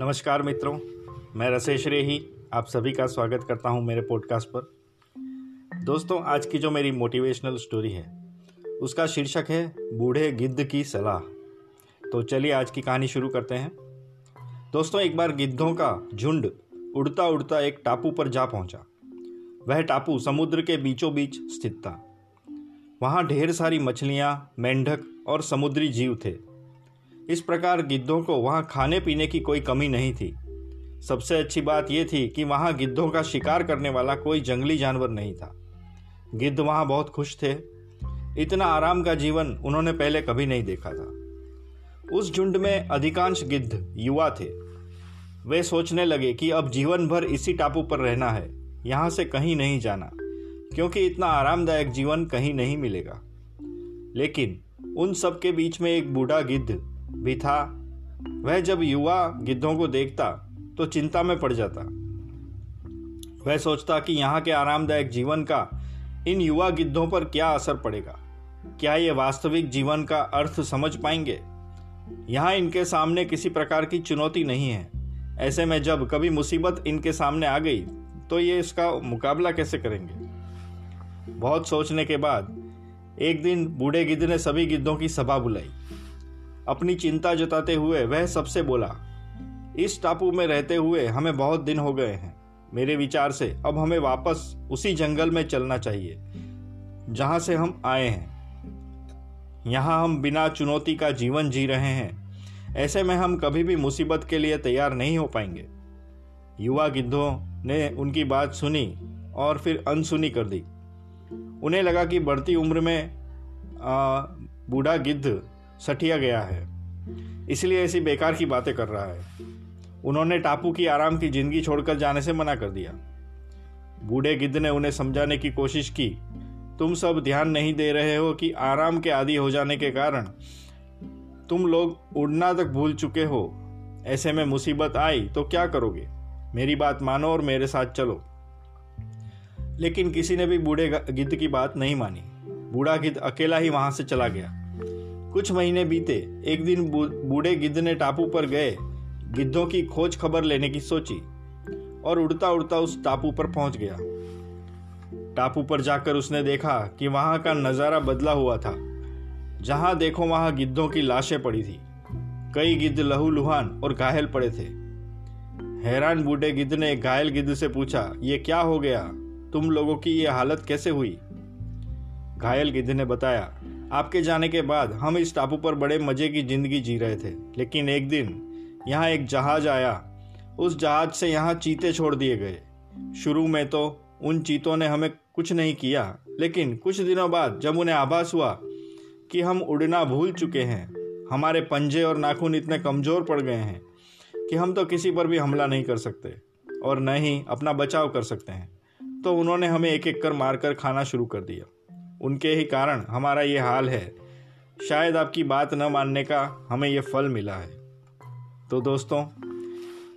नमस्कार मित्रों, मैं रसेश रेही, आप सभी का स्वागत करता हूँ मेरे पॉडकास्ट पर। दोस्तों, आज की जो मेरी मोटिवेशनल स्टोरी है, उसका शीर्षक है, बूढ़े गिद्ध की सलाह। तो चलिए आज की कहानी शुरू करते हैं। दोस्तों, एक बार गिद्धों का झुंड उड़ता उड़ता एक टापू पर जा पहुँचा। वह टापू समुद्र के बीचों बीच स्थित था। वहाँ ढेर सारी मछलियाँ, मेंढक और समुद्री जीव थे। इस प्रकार गिद्धों को वहाँ खाने पीने की कोई कमी नहीं थी। सबसे अच्छी बात यह थी कि वहाँ गिद्धों का शिकार करने वाला कोई जंगली जानवर नहीं था। गिद्ध वहाँ बहुत खुश थे। इतना आराम का जीवन उन्होंने पहले कभी नहीं देखा था। उस झुंड में अधिकांश गिद्ध युवा थे। वे सोचने लगे कि अब जीवन भर इसी टापू पर रहना है। यहाँ से कहीं नहीं जाना, क्योंकि इतना आरामदायक जीवन कहीं नहीं मिलेगा। लेकिन उन सब के बीच में एक बूढ़ा गिद्ध भी था। वह जब युवा गिद्धों को देखता तो चिंता में पड़ जाता। वह सोचता कि यहाँ के आरामदायक जीवन का, इन युवा गिद्धों पर क्या असर पड़ेगा? क्या ये वास्तविक जीवन का अर्थ समझ पाएँगे? यहाँ इनके सामने किसी प्रकार की चुनौती नहीं है। ऐसे में जब कभी मुसीबत इनके सामने आ गई तो ये इसका मुकाबला कैसे करेंगे? बहुत सोचने के बाद, एक दिन बूढ़े गिद्ध ने सभी गिद्धों की सभा बुलाई। अपनी चिंता जताते हुए वह सबसे बोला, इस टापू में रहते हुए हमें बहुत दिन हो गए हैं। मेरे विचार से अब हमें वापस उसी जंगल में चलना चाहिए, जहाँ से हम आए हैं। यहाँ हम बिना चुनौती का जीवन जी रहे हैं। ऐसे में हम कभी भी मुसीबत के लिए तैयार नहीं हो पाएँगे। युवा गिद्धों ने उनकी बात सुनी और फिर अनसुनी कर दी। उन्हें लगा कि बढ़ती उम्र में बूढ़ा गिद्ध सठिया गया है। इसलिए ऐसी बेकार की बातें कर रहा है। उन्होंने टापू की आराम की ज़िंदगी छोड़कर जाने से मना कर दिया। बूढ़े गिद्ध ने उन्हें समझाने की कोशिश की। तुम सब ध्यान नहीं दे रहे हो कि आराम के आदि हो जाने के कारण तुम लोग उड़ना तक भूल चुके हो। ऐसे में मुसीबत आई तो क्या करोगे? मेरी बात मानो और मेरे साथ चलो। लेकिन किसी ने भी बूढ़े गिद्ध की बात नहीं मानी। बूढ़ा गिद्ध अकेला ही वहाँ से चला गया। कुछ महीने बीते, एक दिन बूढ़े गिद्ध ने टापू पर गए, गिद्धों की खोज खबर लेने की सोची, और उड़ता उड़ता उस टापू पर पहुँच गया। टापू पर जाकर उसने देखा कि वहाँ का नज़ारा बदला हुआ था। जहाँ देखो वहाँ गिद्धों की लाशें पड़ी थी। कई गिद्ध लहूलुहान और घायल पड़े थे। हैरान बूढ़े गिद्ध ने घायल गिद्ध से पूछा, ये क्या हो गया? तुम लोगों की ये हालत कैसे हुई? घायल गिद्ध ने बताया आपके जाने के बाद हम इस टापू पर बड़े मज़े की ज़िंदगी जी रहे थे, लेकिन एक दिन यहाँ एक जहाज़ आया। उस जहाज़ से यहाँ चीते छोड़ दिए गए। शुरू में तो उन चीतों ने हमें कुछ नहीं किया, लेकिन कुछ दिनों बाद जब उन्हें आभास हुआ कि हम उड़ना भूल चुके हैं, हमारे पंजे और नाखून इतने कमज़ोर पड़ गए हैं कि हम तो किसी पर भी हमला नहीं कर सकते और न ही अपना बचाव कर सकते हैं तो उन्होंने हमें एक एक कर मारकर खाना शुरू कर दिया। उनके ही कारण हमारा ये हाल है। शायद आपकी बात न मानने का हमें यह फल मिला है। तो दोस्तों,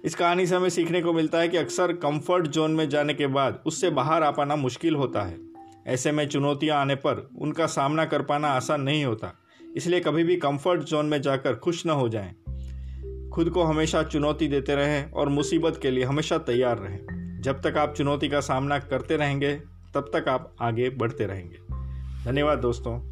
इस कहानी से हमें सीखने को मिलता है कि अक्सर कंफर्ट जोन में जाने के बाद उससे बाहर आ पाना मुश्किल होता है। ऐसे में चुनौतियाँ आने पर उनका सामना कर पाना आसान नहीं होता। इसलिए कभी भी कंफर्ट जोन में जाकर खुश न हो जाएँ। खुद को हमेशा चुनौती देते रहें और मुसीबत के लिए हमेशा तैयार रहें। जब तक आप चुनौती का सामना करते रहेंगे, तब तक आप आगे बढ़ते रहेंगे। धन्यवाद दोस्तों।